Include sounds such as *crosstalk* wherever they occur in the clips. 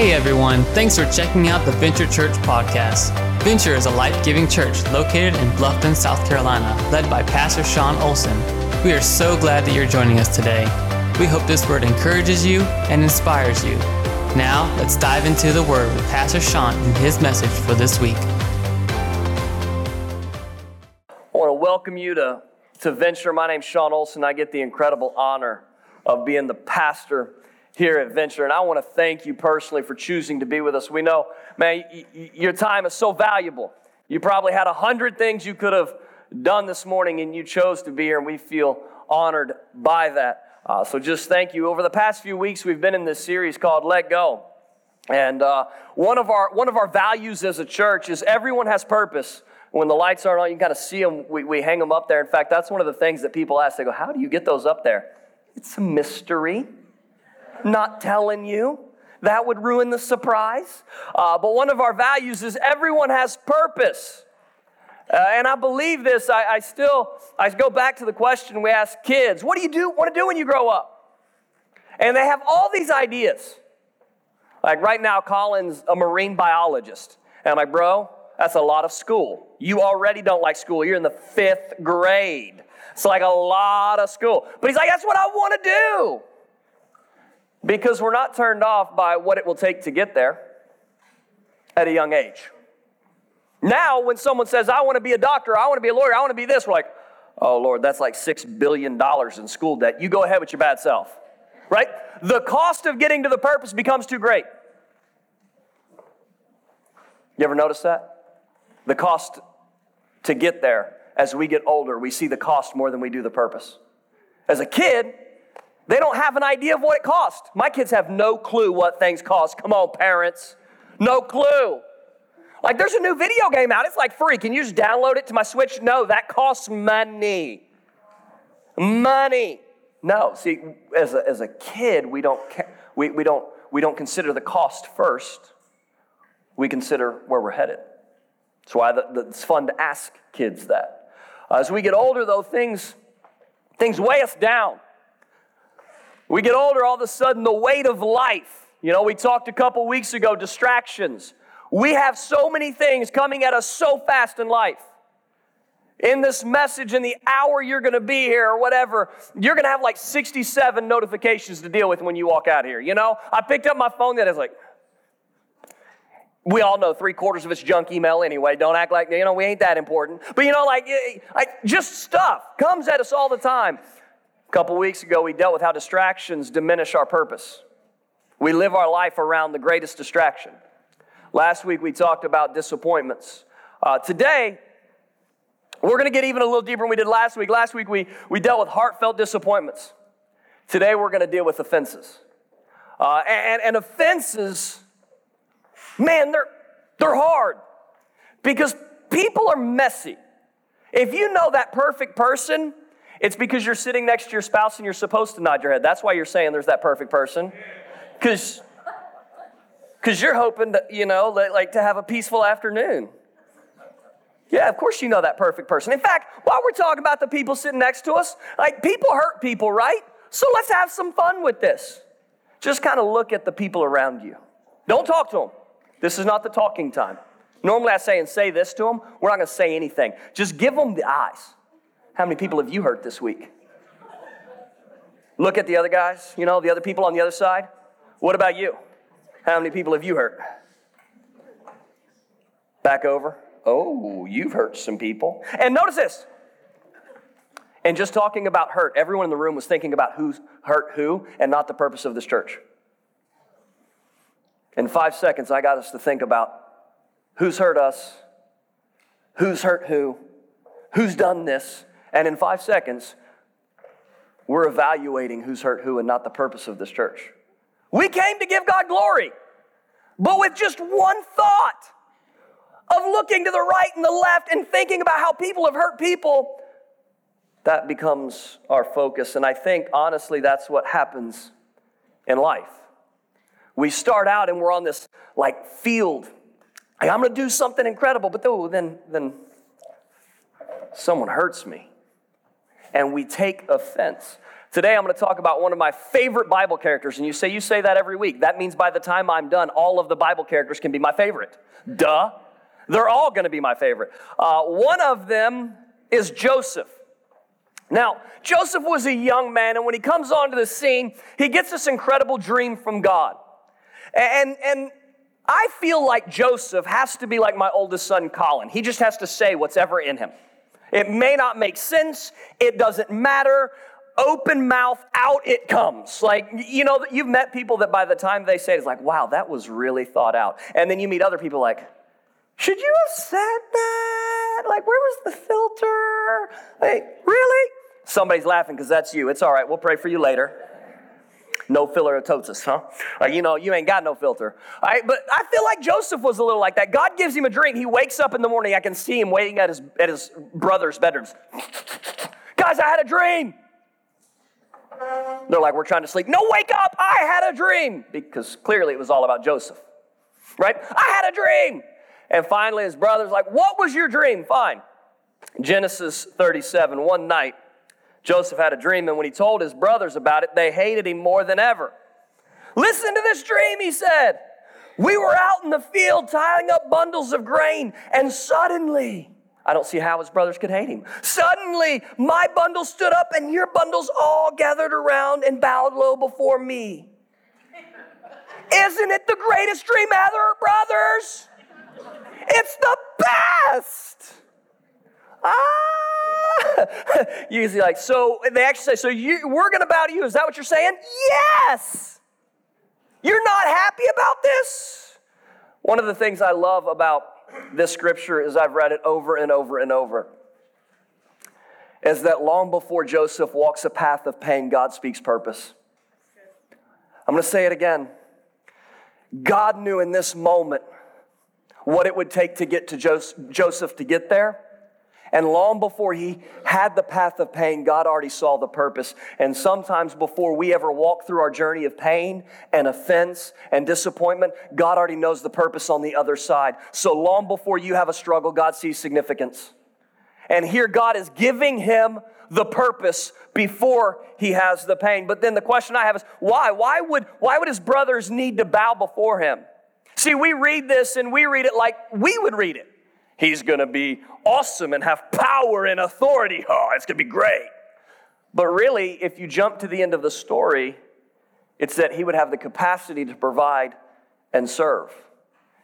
Hey everyone, thanks for checking out the Venture Church podcast. Venture is a life giving church located in Bluffton, South Carolina, led by Pastor Sean Olson. We are so glad that you're joining us today. We hope this word encourages you and inspires you. Now, let's dive into the word with Pastor Sean and his message for this week. I want to welcome you to, to Venture. My name's Sean Olson. I get the incredible honor of being the pastor here at Venture. And I want to thank you personally for choosing to be with us. We know, man, y- y- your time is so valuable. You probably had a hundred things you could have done this morning, and you chose to be here, and we feel honored by that. Uh, so just thank you. Over the past few weeks, we've been in this series called Let Go. And uh, one, of our, one of our values as a church is everyone has purpose. When the lights aren't on, you can kind of see them. We, we hang them up there. In fact, that's one of the things that people ask. They go, How do you get those up there? It's a mystery. Not telling you. That would ruin the surprise. Uh, but one of our values is everyone has purpose. Uh, and I believe this. I, I still I go back to the question we ask kids: What do you do want to do when you grow up? And they have all these ideas. Like right now, Colin's a marine biologist. And I'm like, bro, that's a lot of school. You already don't like school. You're in the fifth grade. It's like a lot of school. But he's like, that's what I want to do. Because we're not turned off by what it will take to get there at a young age. Now, when someone says, I want to be a doctor, I want to be a lawyer, I want to be this, we're like, oh, Lord, that's like $6 billion in school debt. You go ahead with your bad self, right? The cost of getting to the purpose becomes too great. You ever notice that? The cost to get there, as we get older, we see the cost more than we do the purpose. As a kid, they don't have an idea of what it costs. My kids have no clue what things cost. Come on, parents. No clue. Like there's a new video game out. It's like free. Can you just download it to my Switch? No, that costs money. Money. No. See, as a, as a kid, we don't, we, we, don't, we don't consider the cost first. We consider where we're headed. That's why the, the, it's fun to ask kids that. As we get older, though, things, things weigh us down. We get older, all of a sudden, the weight of life. You know, we talked a couple weeks ago, distractions. We have so many things coming at us so fast in life. In this message, in the hour you're to be here or whatever, you're to have like 67 notifications to deal with when you walk out here. You know, I picked up my phone that is like, we all know three quarters of it's junk email anyway. Don't act like, you know, we ain't that important. But, you know, like, eh, like just stuff comes at us all the time. A couple weeks ago, we dealt with how distractions diminish our purpose. We live our life around the greatest distraction. Last week, we talked about disappointments. Uh, today, we're going to get even a little deeper than we did last week. Last week, we, we dealt with heartfelt disappointments. Today, we're going to deal with offenses. Uh, and, and offenses, man, they're, they're hard because people are messy. If you know that perfect person, it's because you're sitting next to your spouse and you're supposed to nod your head. That's why you're saying there's that perfect person. Because because you're hoping to, you know, like to have a peaceful afternoon. Yeah, of course you know that perfect person. In fact, while we're talking about the people sitting next to us, like people hurt people, right? So let's have some fun with this. Just kind of look at the people around you. Don't talk to them. This is not the talking time. Normally I say and say this to them. We're not going to say anything. Just give them the eyes. How many people have you hurt this week? Look at the other guys, you know, the other people on the other side. What about you? How many people have you hurt? Back over. Oh, you've hurt some people. And notice this. And just talking about hurt, everyone in the room was thinking about who's hurt who and not the purpose of this church. In five seconds, I got us to think about who's hurt us, who's hurt who, who's done this. And in five seconds, we're evaluating who's hurt who and not the purpose of this church. We came to give God glory, but with just one thought of looking to the right and the left and thinking about how people have hurt people, that becomes our focus. And I think, honestly, that's what happens in life. We start out and we're on this like field. Like, I'm going to do something incredible, but then, then someone hurts me. And we take offense. Today I'm going to talk about one of my favorite Bible characters. And you say, you say that every week. That means by the time I'm done, all of the Bible characters can be my favorite. Duh. They're all going to be my favorite. Uh, one of them is Joseph. Now, Joseph was a young man, and when he comes onto the scene, he gets this incredible dream from God. And, and I feel like Joseph has to be like my oldest son, Colin. He just has to say what's ever in him. It may not make sense, it doesn't matter open mouth, out it comes. Like, you know, you've met people that by the time they say it, it's like, wow, that was really thought out. And then you meet other people like, should you have said that? Like, where was the filter? Like, really? Somebody's laughing because that's you. It's all right. We'll pray for you later. No filler totus, huh? Like, you know, you ain't got no filter. All right, but I feel like Joseph was a little like that. God gives him a dream. He wakes up in the morning. I can see him waiting at his, at his brother's bedrooms. Guys, I had a dream. They're like, we're trying to sleep. No, wake up. I had a dream. Because clearly it was all about Joseph. Right? I had a dream. And finally, his brother's like, What was your dream? Fine. Genesis 37, one night, Joseph had a dream, and when he told his brothers about it, they hated him more than ever. Listen to this dream, he said. We were out in the field tying up bundles of grain, and suddenly, I don't see how his brothers could hate him. Suddenly, my bundle stood up, and your bundles all gathered around and bowed low before me. Isn't it the greatest dream ever, brothers? It's the best. Ah! *laughs* Usually, like, so they actually say, so you, we're going to bow to you. Is that what you're saying? Yes. You're not happy about this? One of the things I love about this scripture is I've read it over and over and over is that long before Joseph walks a path of pain, God speaks purpose. I'm going to say it again. God knew in this moment what it would take to get to Joseph to get there. And long before he had the path of pain, God already saw the purpose. And sometimes before we ever walk through our journey of pain and offense and disappointment, God already knows the purpose on the other side. So long before you have a struggle, God sees significance. And here God is giving him the purpose before he has the pain. But then the question I have is why? Why would, why would his brothers need to bow before him? See, we read this and we read it like we would read it. He's going to be awesome and have power and authority. Oh, it's going to be great. But really, if you jump to the end of the story, it's that he would have the capacity to provide and serve.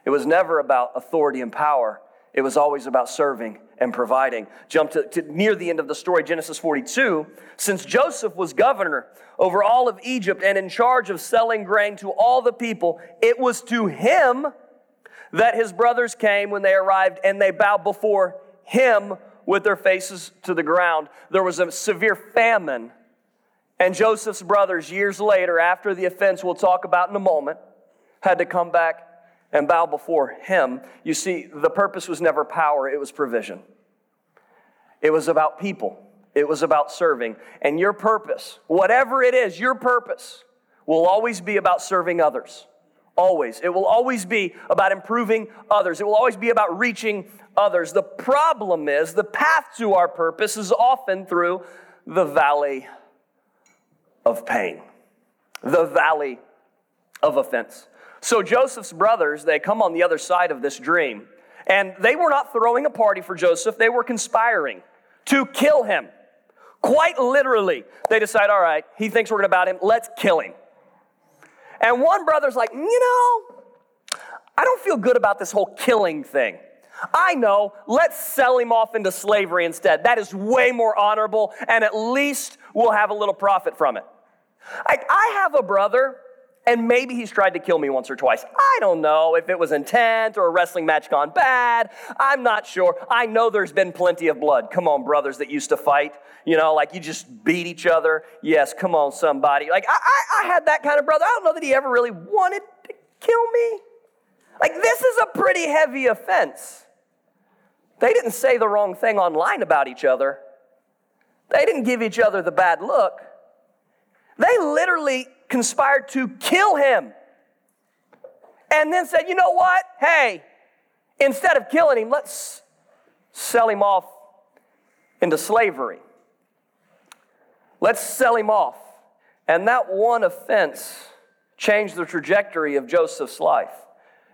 It was never about authority and power, it was always about serving and providing. Jump to, to, near the end of the story, Genesis 42. Since Joseph was governor over all of Egypt and in charge of selling grain to all the people, it was to him that his brothers came when they arrived and they bowed before him with their faces to the ground. There was a severe famine. And Joseph's brothers, years later, after the offense we'll talk about in a moment, had to come back and bow before him. You see, the purpose was never power, it was provision. It was about people, it was about serving. And your purpose, whatever it is, your purpose will always be about serving others. Always. It will always be about improving others. It will always be about reaching others. The problem is the path to our purpose is often through the valley of pain, the valley of offense. So Joseph's brothers, they come on the other side of this dream, and they were not throwing a party for Joseph, they were conspiring to kill him. Quite literally, they decide, all right, he thinks we're gonna bow him, let's kill him. And one brother's like, you know, I don't feel good about this whole killing thing. I know, let's sell him off into slavery instead. That is way more honorable, and at least we'll have a little profit from it. I, I have a brother, and maybe he's tried to kill me once or twice. I don't know if it was intent or a wrestling match gone bad. I'm not sure. I know there's been plenty of blood. Come on, brothers that used to fight. You know, like you just beat each other. Yes, come on, somebody. Like, I, I, I had that kind of brother. I don't know that he ever really wanted to kill me. Like, this is a pretty heavy offense. They didn't say the wrong thing online about each other, they didn't give each other the bad look. They literally conspired to kill him and then said, you know what? Hey, instead of killing him, let's sell him off into slavery. Let's sell him off. And that one offense changed the trajectory of Joseph's life.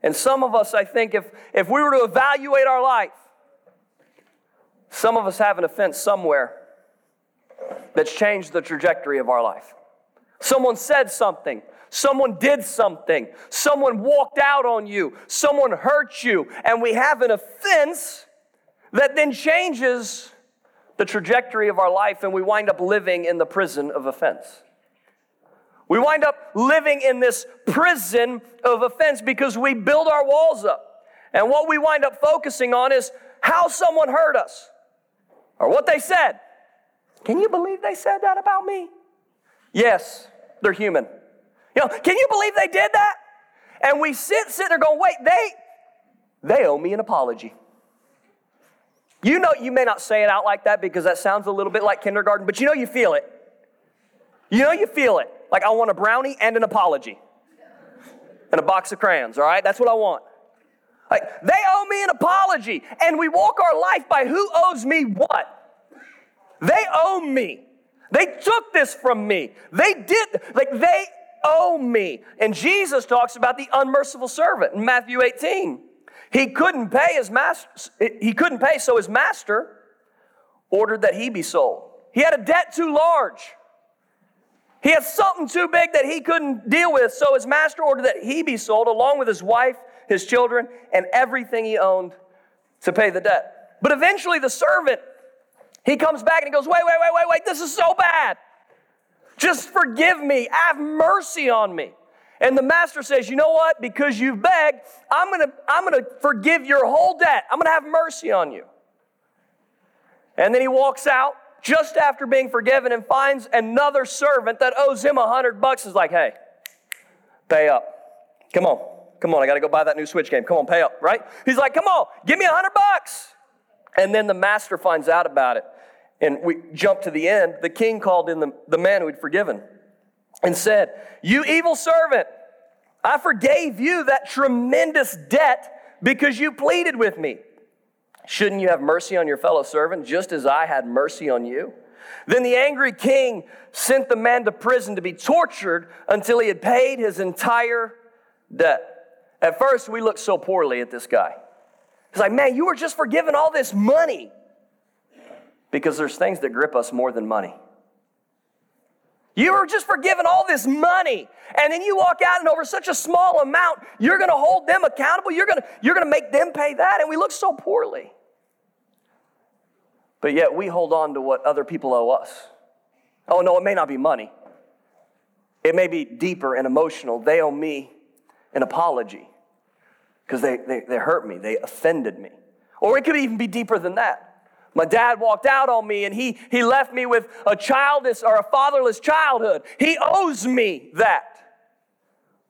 And some of us, I think, if, if we were to evaluate our life, some of us have an offense somewhere that's changed the trajectory of our life. Someone said something, someone did something, someone walked out on you, someone hurt you, and we have an offense that then changes the trajectory of our life, and we wind up living in the prison of offense. We wind up living in this prison of offense because we build our walls up. And what we wind up focusing on is how someone hurt us or what they said. Can you believe they said that about me? Yes, they're human. You know, can you believe they did that? And we sit, sit there going, wait, they, they owe me an apology. You know, you may not say it out like that because that sounds a little bit like kindergarten, but you know you feel it. You know you feel it. Like, I want a brownie and an apology and a box of crayons, all right? That's what I want. Like, they owe me an apology. And we walk our life by who owes me what. They owe me. They took this from me. They did, like, they owe me. And Jesus talks about the unmerciful servant in Matthew 18. He couldn't pay his master, he couldn't pay, so his master ordered that he be sold. He had a debt too large. He had something too big that he couldn't deal with, so his master ordered that he be sold along with his wife, his children, and everything he owned to pay the debt. But eventually the servant, he comes back and he goes, Wait, wait, wait, wait, wait, this is so bad. Just forgive me, have mercy on me. And the master says, You know what? Because you've begged, I'm gonna, I'm gonna forgive your whole debt. I'm gonna have mercy on you. And then he walks out just after being forgiven and finds another servant that owes him a hundred bucks is like, hey, pay up. Come on. Come on, I got to go buy that new Switch game. Come on, pay up, right? He's like, come on, give me a hundred bucks. And then the master finds out about it. And we jump to the end. The king called in the, the man who had forgiven and said, You evil servant, I forgave you that tremendous debt because you pleaded with me. Shouldn't you have mercy on your fellow servant just as I had mercy on you? Then the angry king sent the man to prison to be tortured until he had paid his entire debt. At first, we looked so poorly at this guy. He's like, man, you were just forgiven all this money. Because there's things that grip us more than money. You were just forgiven all this money, and then you walk out and over such a small amount, you're gonna hold them accountable, you're gonna, you're gonna make them pay that, and we look so poorly. But yet we hold on to what other people owe us. Oh, no, it may not be money, it may be deeper and emotional. They owe me an apology because they, they, they hurt me, they offended me. Or it could even be deeper than that. My dad walked out on me and he, he left me with a childless or a fatherless childhood. He owes me that.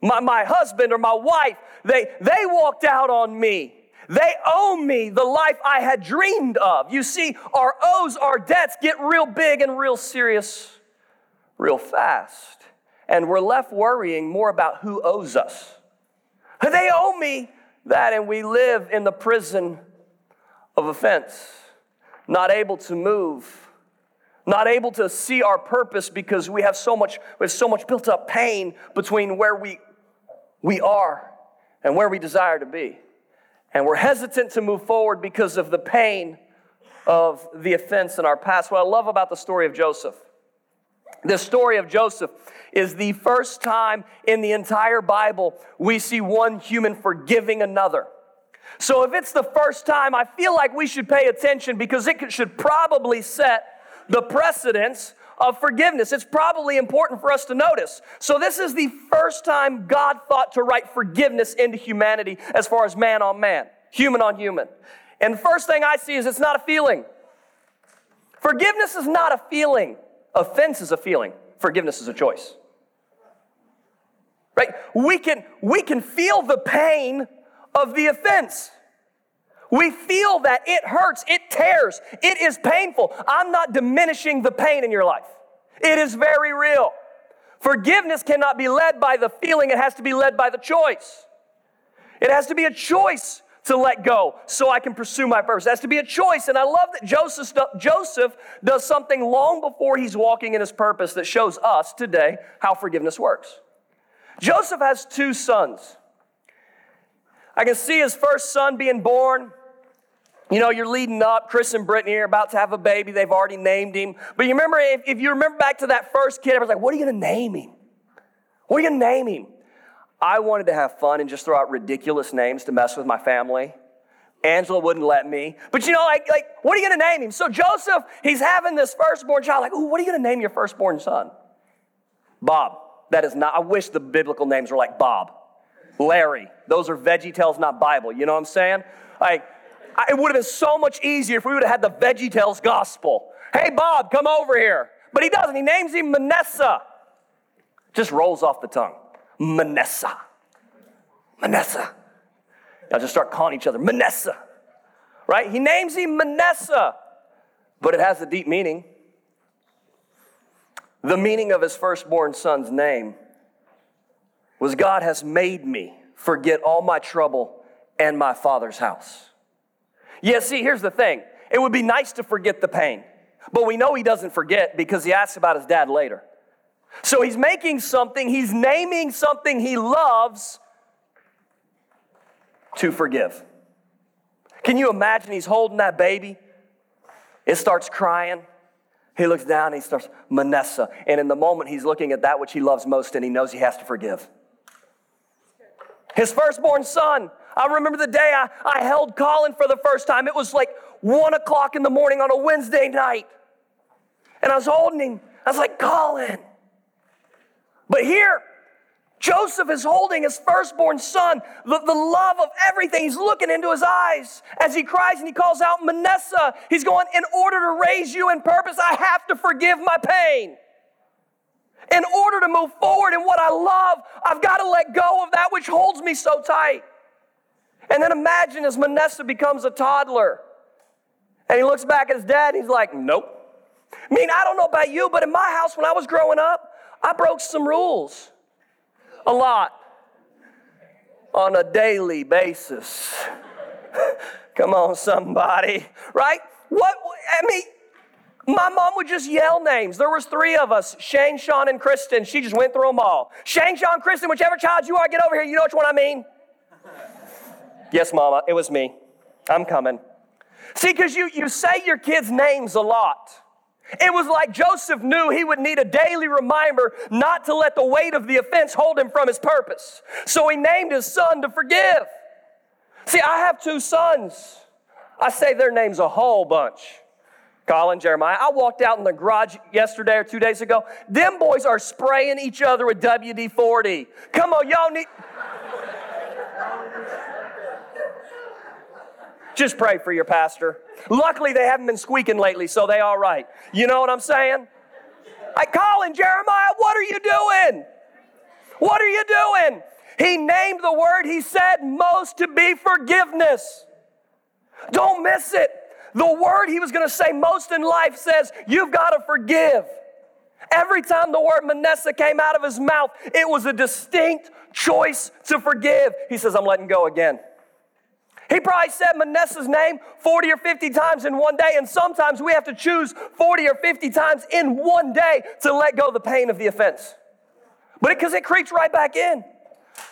My, my husband or my wife, they, they walked out on me. They owe me the life I had dreamed of. You see, our owes, our debts get real big and real serious real fast. And we're left worrying more about who owes us. They owe me that, and we live in the prison of offense not able to move, not able to see our purpose because we have so much, we have so much built up pain between where we, we are and where we desire to be. And we're hesitant to move forward because of the pain of the offense in our past. What I love about the story of Joseph, the story of Joseph is the first time in the entire Bible we see one human forgiving another. So if it's the first time, I feel like we should pay attention because it should probably set the precedence of forgiveness. It's probably important for us to notice. So, this is the first time God thought to write forgiveness into humanity as far as man on man, human on human. And the first thing I see is it's not a feeling. Forgiveness is not a feeling, offense is a feeling, forgiveness is a choice. Right? We can, we can feel the pain of the offense. We feel that it hurts, it tears, it is painful. I'm not diminishing the pain in your life, it is very real. Forgiveness cannot be led by the feeling, it has to be led by the choice. It has to be a choice to let go so I can pursue my purpose. It has to be a choice. And I love that Joseph, Joseph does something long before he's walking in his purpose that shows us today how forgiveness works. Joseph has two sons. I can see his first son being born. You know, you're leading up. Chris and Brittany are about to have a baby. They've already named him. But you remember, if, if you remember back to that first kid, I was like, what are you going to name him? What are you going to name him? I wanted to have fun and just throw out ridiculous names to mess with my family. Angela wouldn't let me. But you know, like, like what are you going to name him? So Joseph, he's having this firstborn child. Like, ooh, what are you going to name your firstborn son? Bob. That is not, I wish the biblical names were like Bob, Larry. Those are Veggie Tales, not Bible. You know what I'm saying? Like, it would have been so much easier if we would have had the Veggie Tales gospel. Hey, Bob, come over here. But he doesn't. He names him Manasseh. Just rolls off the tongue. Manasseh. Manasseh. Y'all just start calling each other Manasseh. Right? He names him Manasseh. But it has a deep meaning. The meaning of his firstborn son's name was God has made me forget all my trouble and my father's house. Yeah, see, here's the thing it would be nice to forget the pain, but we know he doesn't forget because he asks about his dad later. So he's making something, he's naming something he loves to forgive. Can you imagine he's holding that baby? It starts crying. He looks down and he starts, Manasseh. And in the moment, he's looking at that which he loves most and he knows he has to forgive. His firstborn son. I remember the day I, I held Colin for the first time. It was like one o'clock in the morning on a Wednesday night. And I was holding him. I was like, Colin. But here, Joseph is holding his firstborn son, the, the love of everything. He's looking into his eyes as he cries and he calls out, Manasseh. He's going, In order to raise you in purpose, I have to forgive my pain. In order to move forward in what I love, I've got to let go of that which holds me so tight. And then imagine as Manasseh becomes a toddler and he looks back at his dad and he's like, Nope. I mean, I don't know about you, but in my house when I was growing up, I broke some rules a lot on a daily basis. *laughs* Come on, somebody, right? What, I mean, my mom would just yell names. There was three of us, Shane, Sean, and Kristen. She just went through them all. Shane, Sean, Kristen, whichever child you are, get over here. You know which one I mean? *laughs* yes, mama, it was me. I'm coming. See, because you, you say your kids' names a lot. It was like Joseph knew he would need a daily reminder not to let the weight of the offense hold him from his purpose. So he named his son to forgive. See, I have two sons. I say their names a whole bunch. Colin, Jeremiah. I walked out in the garage yesterday or two days ago. Them boys are spraying each other with WD 40. Come on, y'all need. Just pray for your pastor. Luckily, they haven't been squeaking lately, so they all right. You know what I'm saying? I Colin, Jeremiah, what are you doing? What are you doing? He named the word he said most to be forgiveness. Don't miss it. The word he was going to say most in life says, You've got to forgive. Every time the word Manasseh came out of his mouth, it was a distinct choice to forgive. He says, I'm letting go again. He probably said Manasseh's name 40 or 50 times in one day, and sometimes we have to choose 40 or 50 times in one day to let go the pain of the offense. But because it, it creeps right back in.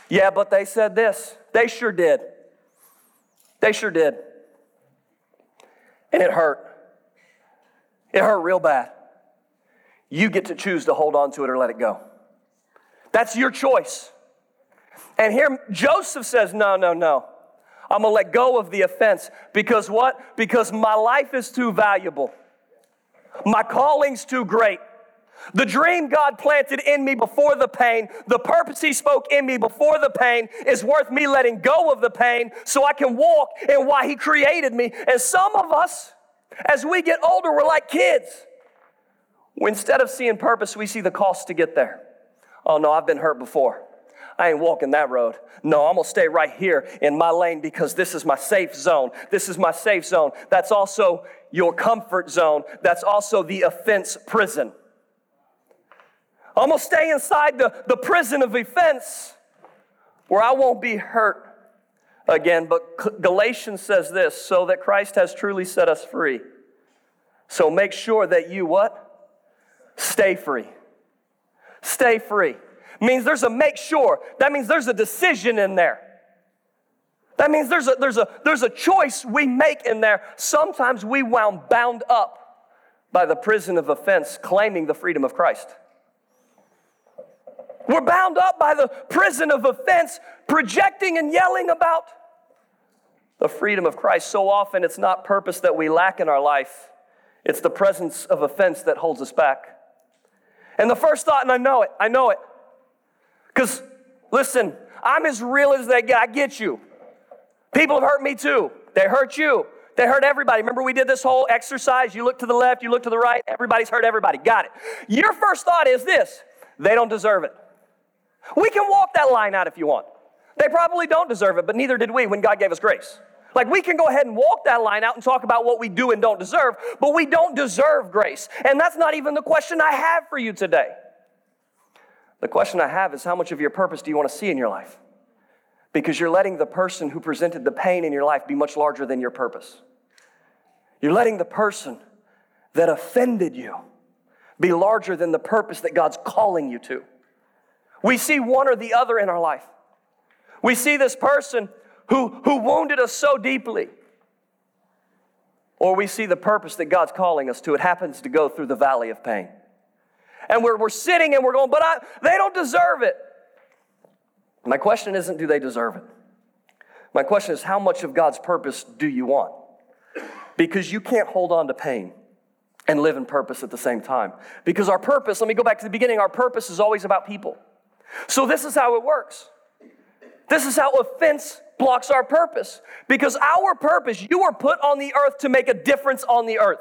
Yeah, but they said this. They sure did. They sure did. And it hurt. It hurt real bad. You get to choose to hold on to it or let it go. That's your choice. And here Joseph says, No, no, no. I'm gonna let go of the offense because what? Because my life is too valuable. My calling's too great. The dream God planted in me before the pain, the purpose He spoke in me before the pain, is worth me letting go of the pain so I can walk in why He created me. And some of us, as we get older, we're like kids. Instead of seeing purpose, we see the cost to get there. Oh no, I've been hurt before. I ain't walking that road. No, I'm gonna stay right here in my lane because this is my safe zone. This is my safe zone. That's also your comfort zone. That's also the offense prison. I'm gonna stay inside the, the prison of offense where I won't be hurt again, but Galatians says this so that Christ has truly set us free. So make sure that you what? Stay free. Stay free. Means there's a make sure. That means there's a decision in there. That means there's a, there's a, there's a choice we make in there. Sometimes we wound bound up by the prison of offense, claiming the freedom of Christ. We're bound up by the prison of offense, projecting and yelling about the freedom of Christ. So often it's not purpose that we lack in our life, it's the presence of offense that holds us back. And the first thought, and I know it, I know it. Because, listen, I'm as real as they get. I get you. People have hurt me too. They hurt you. They hurt everybody. Remember, we did this whole exercise. You look to the left, you look to the right. Everybody's hurt everybody. Got it. Your first thought is this they don't deserve it. We can walk that line out if you want. They probably don't deserve it, but neither did we when God gave us grace. Like we can go ahead and walk that line out and talk about what we do and don't deserve, but we don't deserve grace. And that's not even the question I have for you today. The question I have is how much of your purpose do you want to see in your life? Because you're letting the person who presented the pain in your life be much larger than your purpose. You're letting the person that offended you be larger than the purpose that God's calling you to. We see one or the other in our life. We see this person who, who wounded us so deeply. Or we see the purpose that God's calling us to. It happens to go through the valley of pain. And we're, we're sitting and we're going, but I, they don't deserve it. My question isn't, do they deserve it? My question is, how much of God's purpose do you want? Because you can't hold on to pain and live in purpose at the same time. Because our purpose, let me go back to the beginning, our purpose is always about people. So this is how it works. This is how offense blocks our purpose. Because our purpose, you were put on the earth to make a difference on the earth.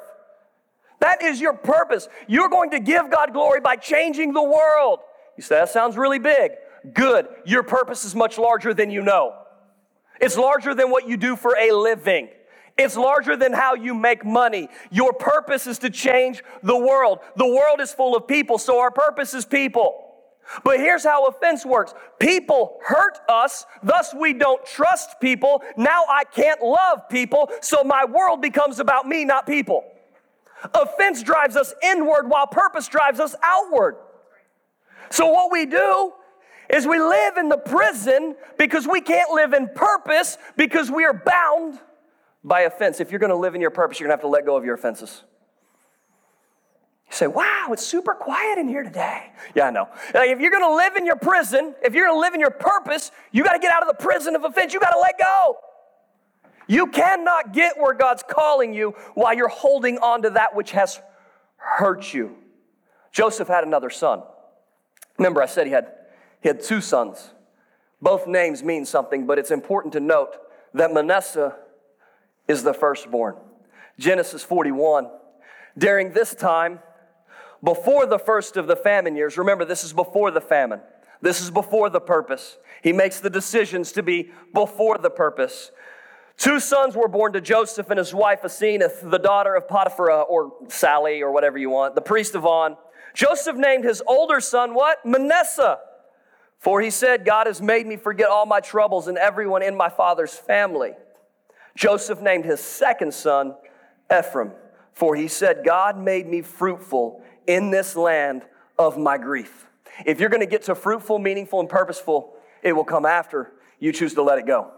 That is your purpose. You're going to give God glory by changing the world. You say, that sounds really big. Good. Your purpose is much larger than you know. It's larger than what you do for a living. It's larger than how you make money. Your purpose is to change the world. The world is full of people, so our purpose is people. But here's how offense works people hurt us, thus we don't trust people. Now I can't love people, so my world becomes about me, not people. Offense drives us inward while purpose drives us outward. So what we do is we live in the prison because we can't live in purpose because we are bound by offense. If you're to live in your purpose, you're to have to let go of your offenses. You say, wow, it's super quiet in here today. Yeah, I know. Like if you're gonna live in your prison, if you're gonna live in your purpose, you gotta get out of the prison of offense. You gotta let go. You cannot get where God's calling you while you're holding on to that which has hurt you. Joseph had another son. Remember, I said he had, he had two sons. Both names mean something, but it's important to note that Manasseh is the firstborn. Genesis 41. During this time, before the first of the famine years. Remember, this is before the famine. This is before the purpose. He makes the decisions to be before the purpose. Two sons were born to Joseph and his wife Asenath, the daughter of Potiphar, uh, or Sally, or whatever you want, the priest of On. Joseph named his older son what? Manasseh. For he said, God has made me forget all my troubles and everyone in my father's family. Joseph named his second son Ephraim. For he said, God made me fruitful in this land of my grief. If you're going to get to fruitful, meaningful, and purposeful, it will come after you choose to let it go.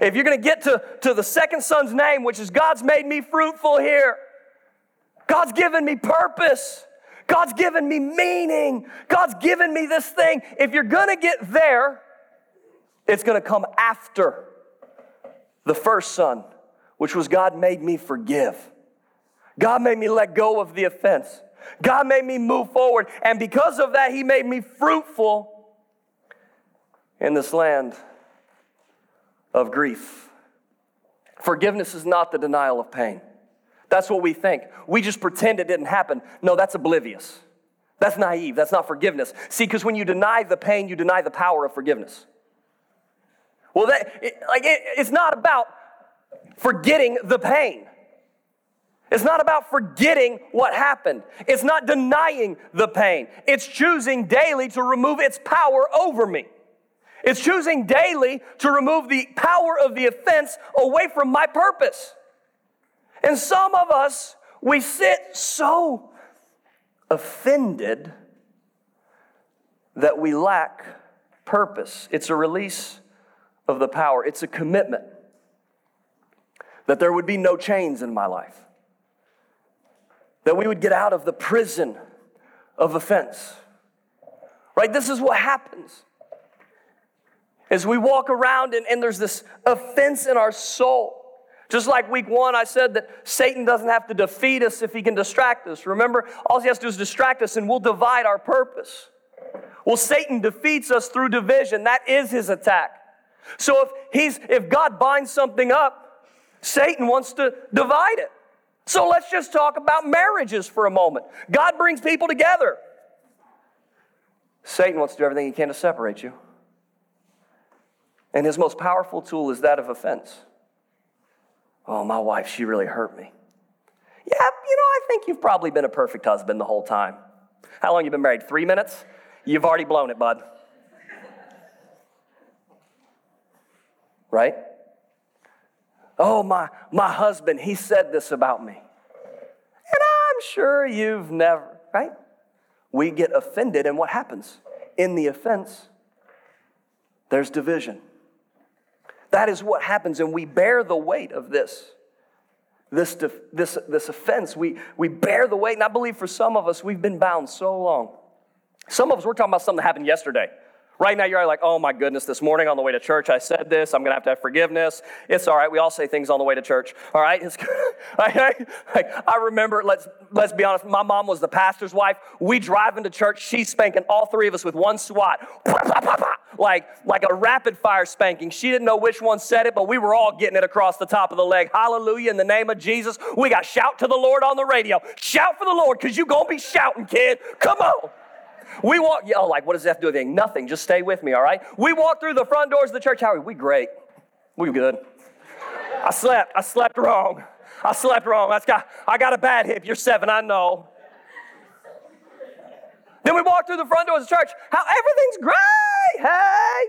If you're going to get to, to the second son's name, which is God's made me fruitful here, God's given me purpose. God's given me meaning. God's given me this thing. If you're going to get there, it's going to come after the first son, which was God made me forgive. God made me let go of the offense. God made me move forward. And because of that, He made me fruitful in this land of grief. Forgiveness is not the denial of pain. That's what we think. We just pretend it didn't happen. No, that's oblivious. That's naive. That's not forgiveness. See, because when you deny the pain, you deny the power of forgiveness. Well, that, it, like it, it's not about forgetting the pain. It's not about forgetting what happened. It's not denying the pain. It's choosing daily to remove its power over me. It's choosing daily to remove the power of the offense away from my purpose. And some of us, we sit so offended that we lack purpose. It's a release of the power, it's a commitment that there would be no chains in my life, that we would get out of the prison of offense. Right? This is what happens. As we walk around and, and there's this offense in our soul. Just like week one, I said that Satan doesn't have to defeat us if he can distract us. Remember, all he has to do is distract us and we'll divide our purpose. Well, Satan defeats us through division. That is his attack. So if he's if God binds something up, Satan wants to divide it. So let's just talk about marriages for a moment. God brings people together. Satan wants to do everything he can to separate you. And his most powerful tool is that of offense. Oh, my wife, she really hurt me. Yeah, you know, I think you've probably been a perfect husband the whole time. How long you been married? Three minutes? You've already blown it, bud. Right? Oh, my, my husband, he said this about me. And I'm sure you've never, right? We get offended, and what happens? In the offense, there's division. That is what happens, and we bear the weight of this. This, this, this offense, we, we bear the weight. And I believe for some of us, we've been bound so long. Some of us, we're talking about something that happened yesterday. Right now, you're like, oh my goodness, this morning on the way to church, I said this. I'm going to have to have forgiveness. It's all right. We all say things on the way to church. All right. I, *laughs* I remember, let's, let's be honest, my mom was the pastor's wife. We drive into church. She's spanking all three of us with one swat. Like, like a rapid fire spanking. She didn't know which one said it, but we were all getting it across the top of the leg. Hallelujah. In the name of Jesus. We got shout to the Lord on the radio. Shout for the Lord because you're going to be shouting, kid. Come on. We walk, oh, like, what does that do with anything? Nothing. Just stay with me, all right? We walk through the front doors of the church. How are we? We great. We good. I slept. I slept wrong. I slept wrong. I got, I got a bad hip. You're seven, I know. Then we walk through the front doors of the church. How everything's great. Hey.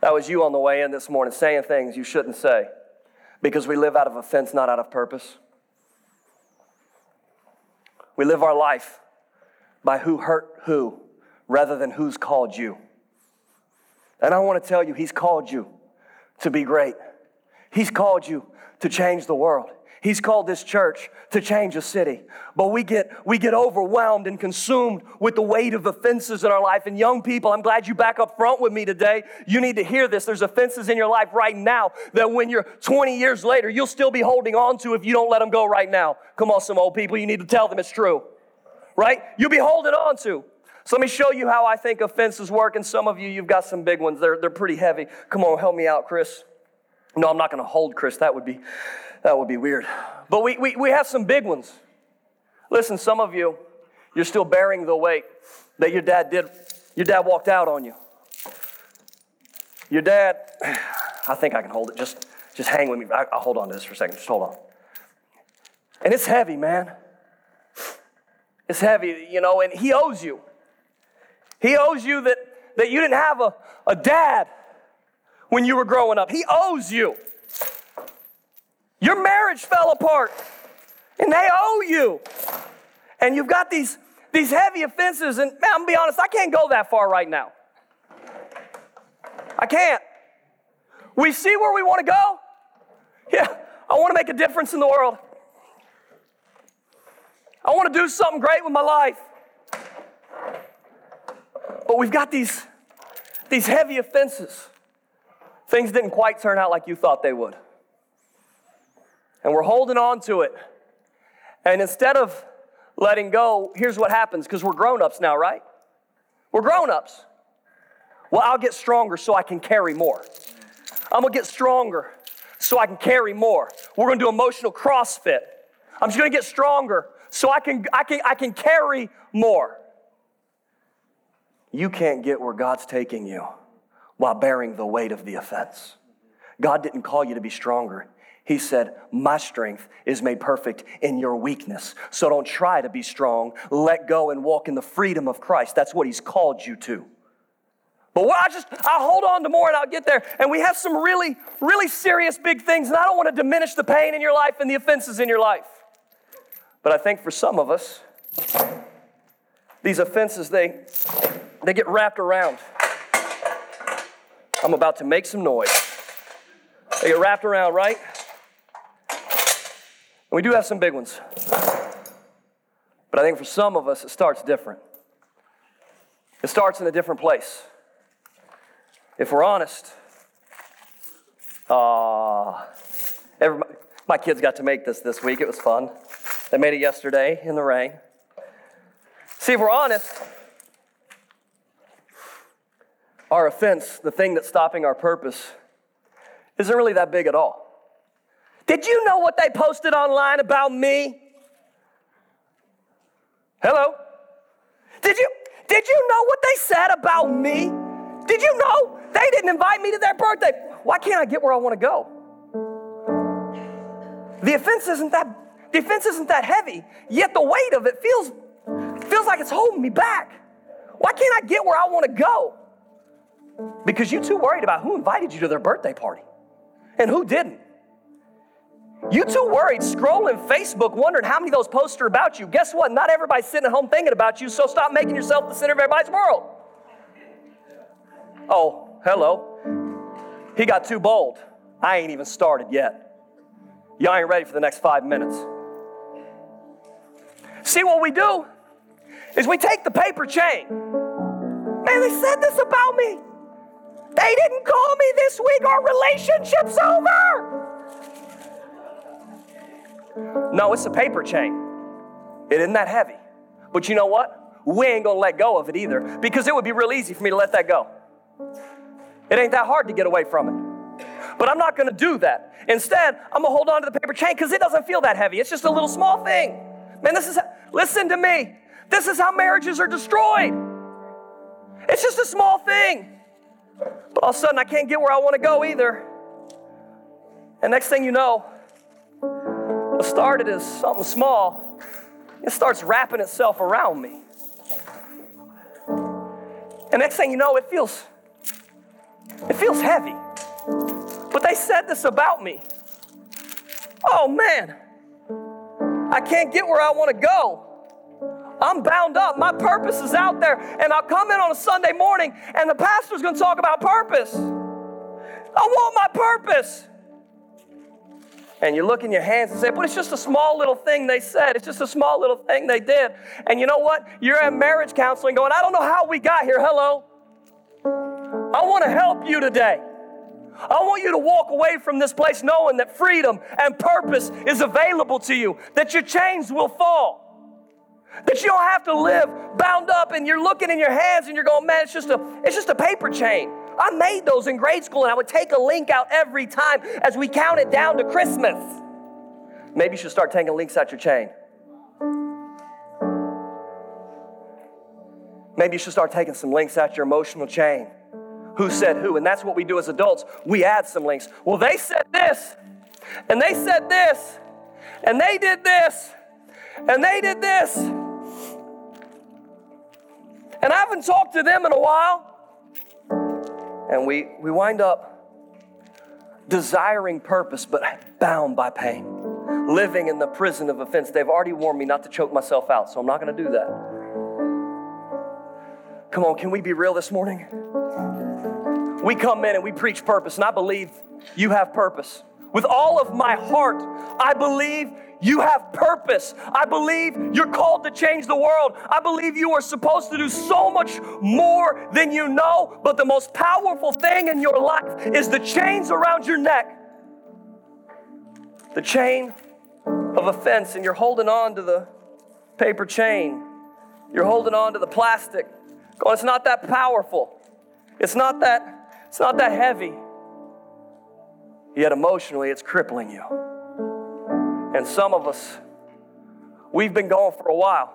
That was you on the way in this morning saying things you shouldn't say because we live out of offense, not out of purpose. We live our life by who hurt who rather than who's called you. And I want to tell you, He's called you to be great. He's called you to change the world. He's called this church to change a city. But we get, we get overwhelmed and consumed with the weight of offenses in our life. And young people, I'm glad you back up front with me today. You need to hear this. There's offenses in your life right now that when you're 20 years later, you'll still be holding on to if you don't let them go right now. Come on, some old people, you need to tell them it's true right? You'll be holding on to. So let me show you how I think offenses work. And some of you, you've got some big ones. They're, they're pretty heavy. Come on, help me out, Chris. No, I'm not going to hold Chris. That would be, that would be weird. But we, we, we have some big ones. Listen, some of you, you're still bearing the weight that your dad did. Your dad walked out on you. Your dad, I think I can hold it. Just, just hang with me. I, will hold on to this for a second. Just hold on. And it's heavy, man. Heavy, you know, and he owes you. He owes you that, that you didn't have a, a dad when you were growing up. He owes you. Your marriage fell apart, and they owe you. And you've got these, these heavy offenses, and man, I'm gonna be honest, I can't go that far right now. I can't. We see where we want to go. Yeah, I want to make a difference in the world. I want to do something great with my life. But we've got these, these heavy offenses. Things didn't quite turn out like you thought they would. And we're holding on to it. And instead of letting go, here's what happens because we're grown ups now, right? We're grown ups. Well, I'll get stronger so I can carry more. I'm gonna get stronger so I can carry more. We're gonna do emotional CrossFit. I'm just gonna get stronger so I can, I can, I can carry more. You can't get where God's taking you while bearing the weight of the offense. God didn't call you to be stronger. He said, My strength is made perfect in your weakness. So don't try to be strong. Let go and walk in the freedom of Christ. That's what He's called you to. But I just, I hold on to more and I'll get there. And we have some really, really serious big things. And I don't want to diminish the pain in your life and the offenses in your life. But I think for some of us, these offenses, they, they get wrapped around. I'm about to make some noise. They get wrapped around, right? And we do have some big ones. But I think for some of us, it starts different. It starts in a different place. If we're honest, uh, everybody, my kids got to make this this week. It was fun. They made it yesterday in the rain. See, if we're honest, our offense, the thing that's stopping our purpose, isn't really that big at all. Did you know what they posted online about me? Hello? Did you did you know what they said about me? Did you know they didn't invite me to their birthday? Why can't I get where I want to go? The offense isn't that the offense isn't that heavy, yet the weight of it feels feels like it's holding me back. Why can't I get where I want to go? Because you're too worried about who invited you to their birthday party and who didn't. You too worried scrolling Facebook wondering how many of those posts are about you. Guess what? Not everybody's sitting at home thinking about you, so stop making yourself the center of everybody's world. Oh, hello. He got too bold. I ain't even started yet. Y'all ain't ready for the next five minutes. See, what we do is we take the paper chain. Man, they said this about me. They didn't call me this week. Our relationship's over. No, it's a paper chain. It isn't that heavy. But you know what? We ain't gonna let go of it either because it would be real easy for me to let that go. It ain't that hard to get away from it. But I'm not gonna do that. Instead, I'm gonna hold on to the paper chain because it doesn't feel that heavy. It's just a little small thing. Man, this is, listen to me. This is how marriages are destroyed. It's just a small thing. But all of a sudden, I can't get where I wanna go either. And next thing you know, what started as something small, it starts wrapping itself around me. And next thing you know, it feels it feels heavy. But they said this about me. Oh man, I can't get where I want to go. I'm bound up. My purpose is out there. And I'll come in on a Sunday morning and the pastor's going to talk about purpose. I want my purpose and you look in your hands and say, but it's just a small little thing they said. It's just a small little thing they did. And you know what? You're in marriage counseling going, I don't know how we got here. Hello. I want to help you today. I want you to walk away from this place knowing that freedom and purpose is available to you, that your chains will fall, that you don't have to live bound up and you're looking in your hands and you're going, man, it's just a, it's just a paper chain. I made those in grade school and I would take a link out every time as we counted down to Christmas. Maybe you should start taking links out your chain. Maybe you should start taking some links out your emotional chain. Who said who? And that's what we do as adults. We add some links. Well, they said this, and they said this, and they did this, and they did this. And I haven't talked to them in a while. And we, we wind up desiring purpose, but bound by pain, living in the prison of offense. They've already warned me not to choke myself out, so I'm not going to do that. Come on, can we be real this morning? We come in and we preach purpose, and I believe you have purpose. With all of my heart, I believe you have purpose. I believe you're called to change the world. I believe you are supposed to do so much more than you know. But the most powerful thing in your life is the chains around your neck. The chain of offense, and you're holding on to the paper chain. You're holding on to the plastic. Going, it's not that powerful. It's not that, it's not that heavy. Yet emotionally, it's crippling you. And some of us, we've been going for a while.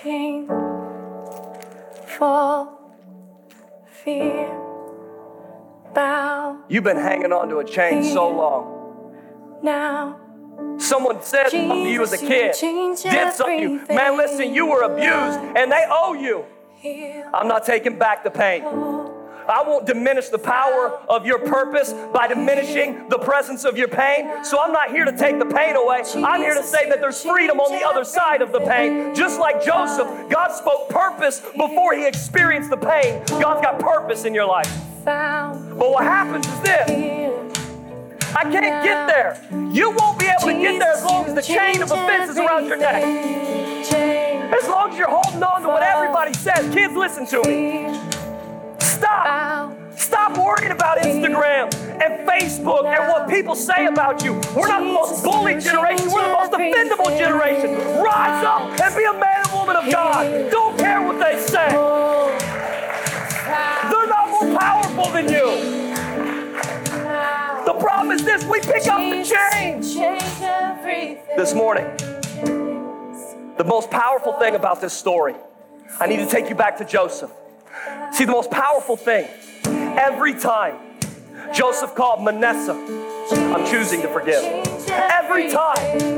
Chain, fall, fear, bow. You've been hanging on to a chain so long. Now. Someone said Jesus, to you as a kid, did something. Man, listen, you were abused and they owe you. I'm not taking back the pain. I won't diminish the power of your purpose by diminishing the presence of your pain. So I'm not here to take the pain away. I'm here to say that there's freedom on the other side of the pain. Just like Joseph, God spoke purpose before he experienced the pain. God's got purpose in your life. But what happens is this. I can't get there. You won't be able to get there as long as the chain of offense is around your neck. As long as you're holding on to what everybody says. Kids, listen to me. Stop. Stop worrying about Instagram and Facebook and what people say about you. We're not the most bullied generation, we're the most offendable generation. Rise up and be a man and woman of God. Don't care what they say. They're not more powerful than you. The problem is this we pick up the change. This morning, the most powerful thing about this story, I need to take you back to Joseph. See, the most powerful thing, every time Joseph called Manasseh, I'm choosing to forgive. Every time,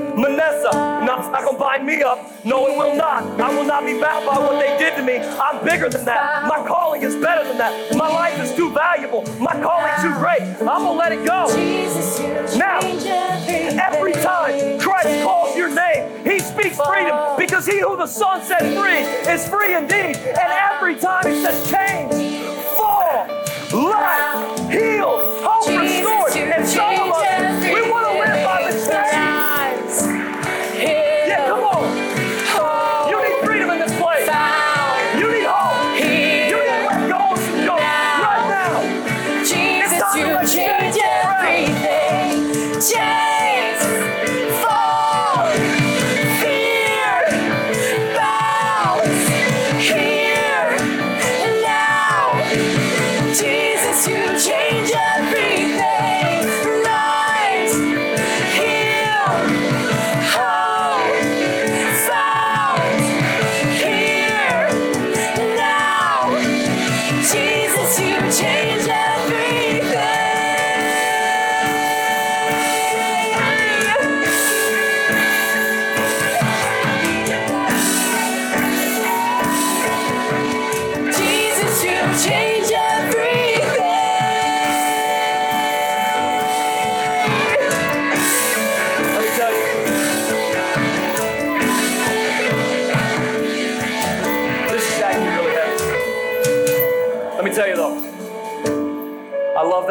it's not going to bind me up. No, it will not. I will not be bound by what they did to me. I'm bigger than that. My calling is better than that. My life is too valuable. My calling too great. I'm to let it go. Now, every time Christ calls your name, he speaks freedom because he who the Son set free is free indeed. And every time he says change, fall, life, heal, hope restored. And some of us,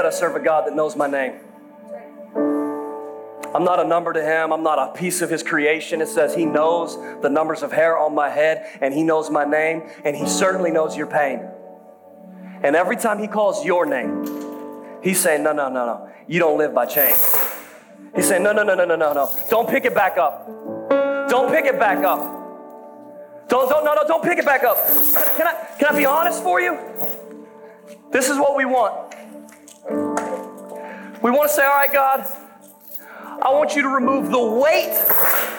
I serve a God that knows my name. I'm not a number to him. I'm not a piece of his creation. It says he knows the numbers of hair on my head and he knows my name and he certainly knows your pain. And every time he calls your name, he's saying, No, no, no, no. You don't live by chains. He's saying, No, no, no, no, no, no, no. Don't pick it back up. Don't pick it back up. Don't, don't, no, no, don't pick it back up. Can I, can I be honest for you? This is what we want. We want to say, all right, God, I want you to remove the weight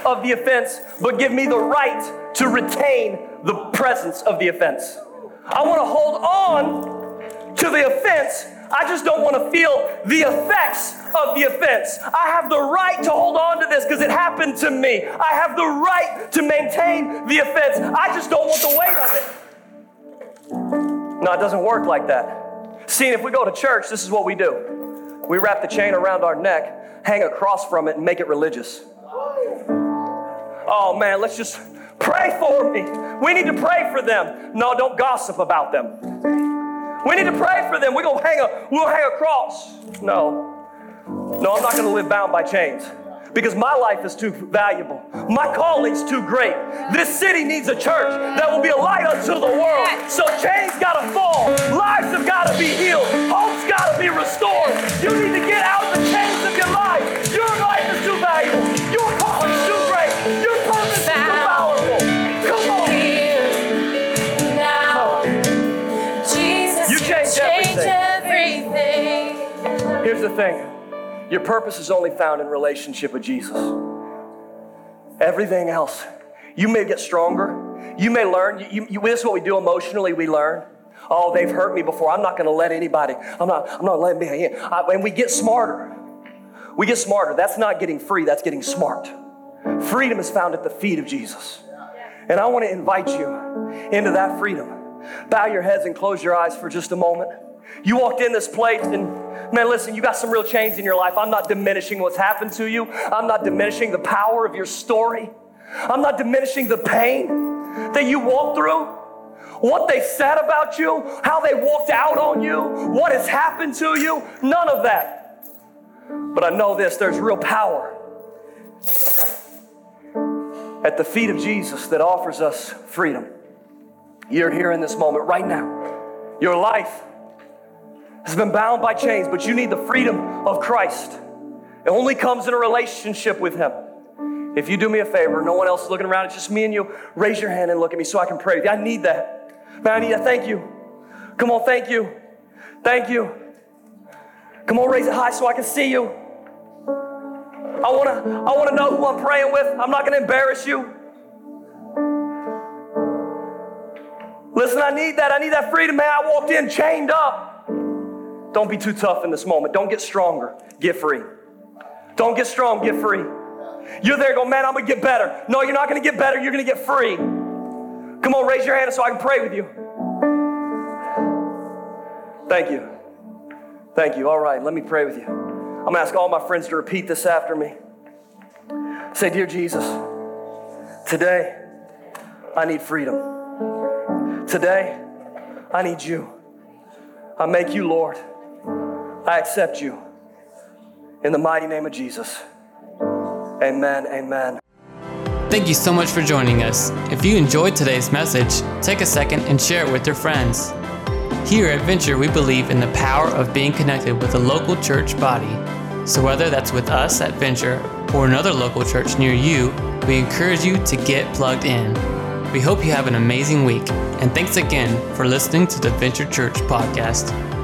of the offense, but give me the right to retain the presence of the offense. I want to hold on to the offense. I just don't want to feel the effects of the offense. I have the right to hold on to this because it happened to me. I have the right to maintain the offense. I just don't want the weight of it. No, it doesn't work like that. See, if we go to church, this is what we do we wrap the chain around our neck, hang a cross from it, and make it religious. Oh man, let's just pray for me. We need to pray for them. No, don't gossip about them. We need to pray for them. We're gonna hang a we'll hang a cross. No. No, I'm not gonna live bound by chains. Because my life is too valuable. My calling's too great. This city needs a church that will be a light unto the world. So chains gotta fall. Lives have gotta be healed. Hope's gotta be restored. You need to get out of the chains of your life. Your life is too valuable. Your calling's too great. Your purpose is too powerful. Come on. Now, Jesus, You change everything. everything. Here's the thing your purpose is only found in relationship with Jesus. Everything else, you may get stronger. You may learn. You, you, this is what we do emotionally, we learn. Oh, they've hurt me before. I'm not going to let anybody, I'm not, I'm not letting me in. I, and we get smarter. We get smarter. That's not getting free, that's getting smart. Freedom is found at the feet of Jesus. And I want to invite you into that freedom. Bow your heads and close your eyes for just a moment. You walked in this place and man, listen, you got some real change in your life. I'm not diminishing what's happened to you. I'm not diminishing the power of your story. I'm not diminishing the pain that you walked through. What they said about you, how they walked out on you, what has happened to you, none of that. But I know this there's real power at the feet of Jesus that offers us freedom. You're here in this moment right now. Your life has been bound by chains, but you need the freedom of Christ. It only comes in a relationship with Him. If you do me a favor, no one else is looking around, it's just me and you, raise your hand and look at me so I can pray. I need that. Man, I need that. Thank you. Come on, thank you. Thank you. Come on, raise it high so I can see you. I want to I want to know who I'm praying with. I'm not to embarrass you. Listen, I need that. I need that freedom, man. I walked in chained up. Don't be too tough in this moment. Don't get stronger. Get free. Don't get strong. Get free. You're there going, man, I'm going to get better. No, you're not going to get better. You're going to get free. Come on, raise your hand so I can pray with you. Thank you. Thank you. All right, let me pray with you. I'm going to ask all my friends to repeat this after me. Say, Dear Jesus, today I need freedom. Today I need you. I make you Lord. I accept you. In the mighty name of Jesus. Amen. Amen. Thank you so much for joining us. If you enjoyed today's message, take a second and share it with your friends. Here at Venture, we believe in the power of being connected with a local church body. So, whether that's with us at Venture or another local church near you, we encourage you to get plugged in. We hope you have an amazing week, and thanks again for listening to the Venture Church podcast.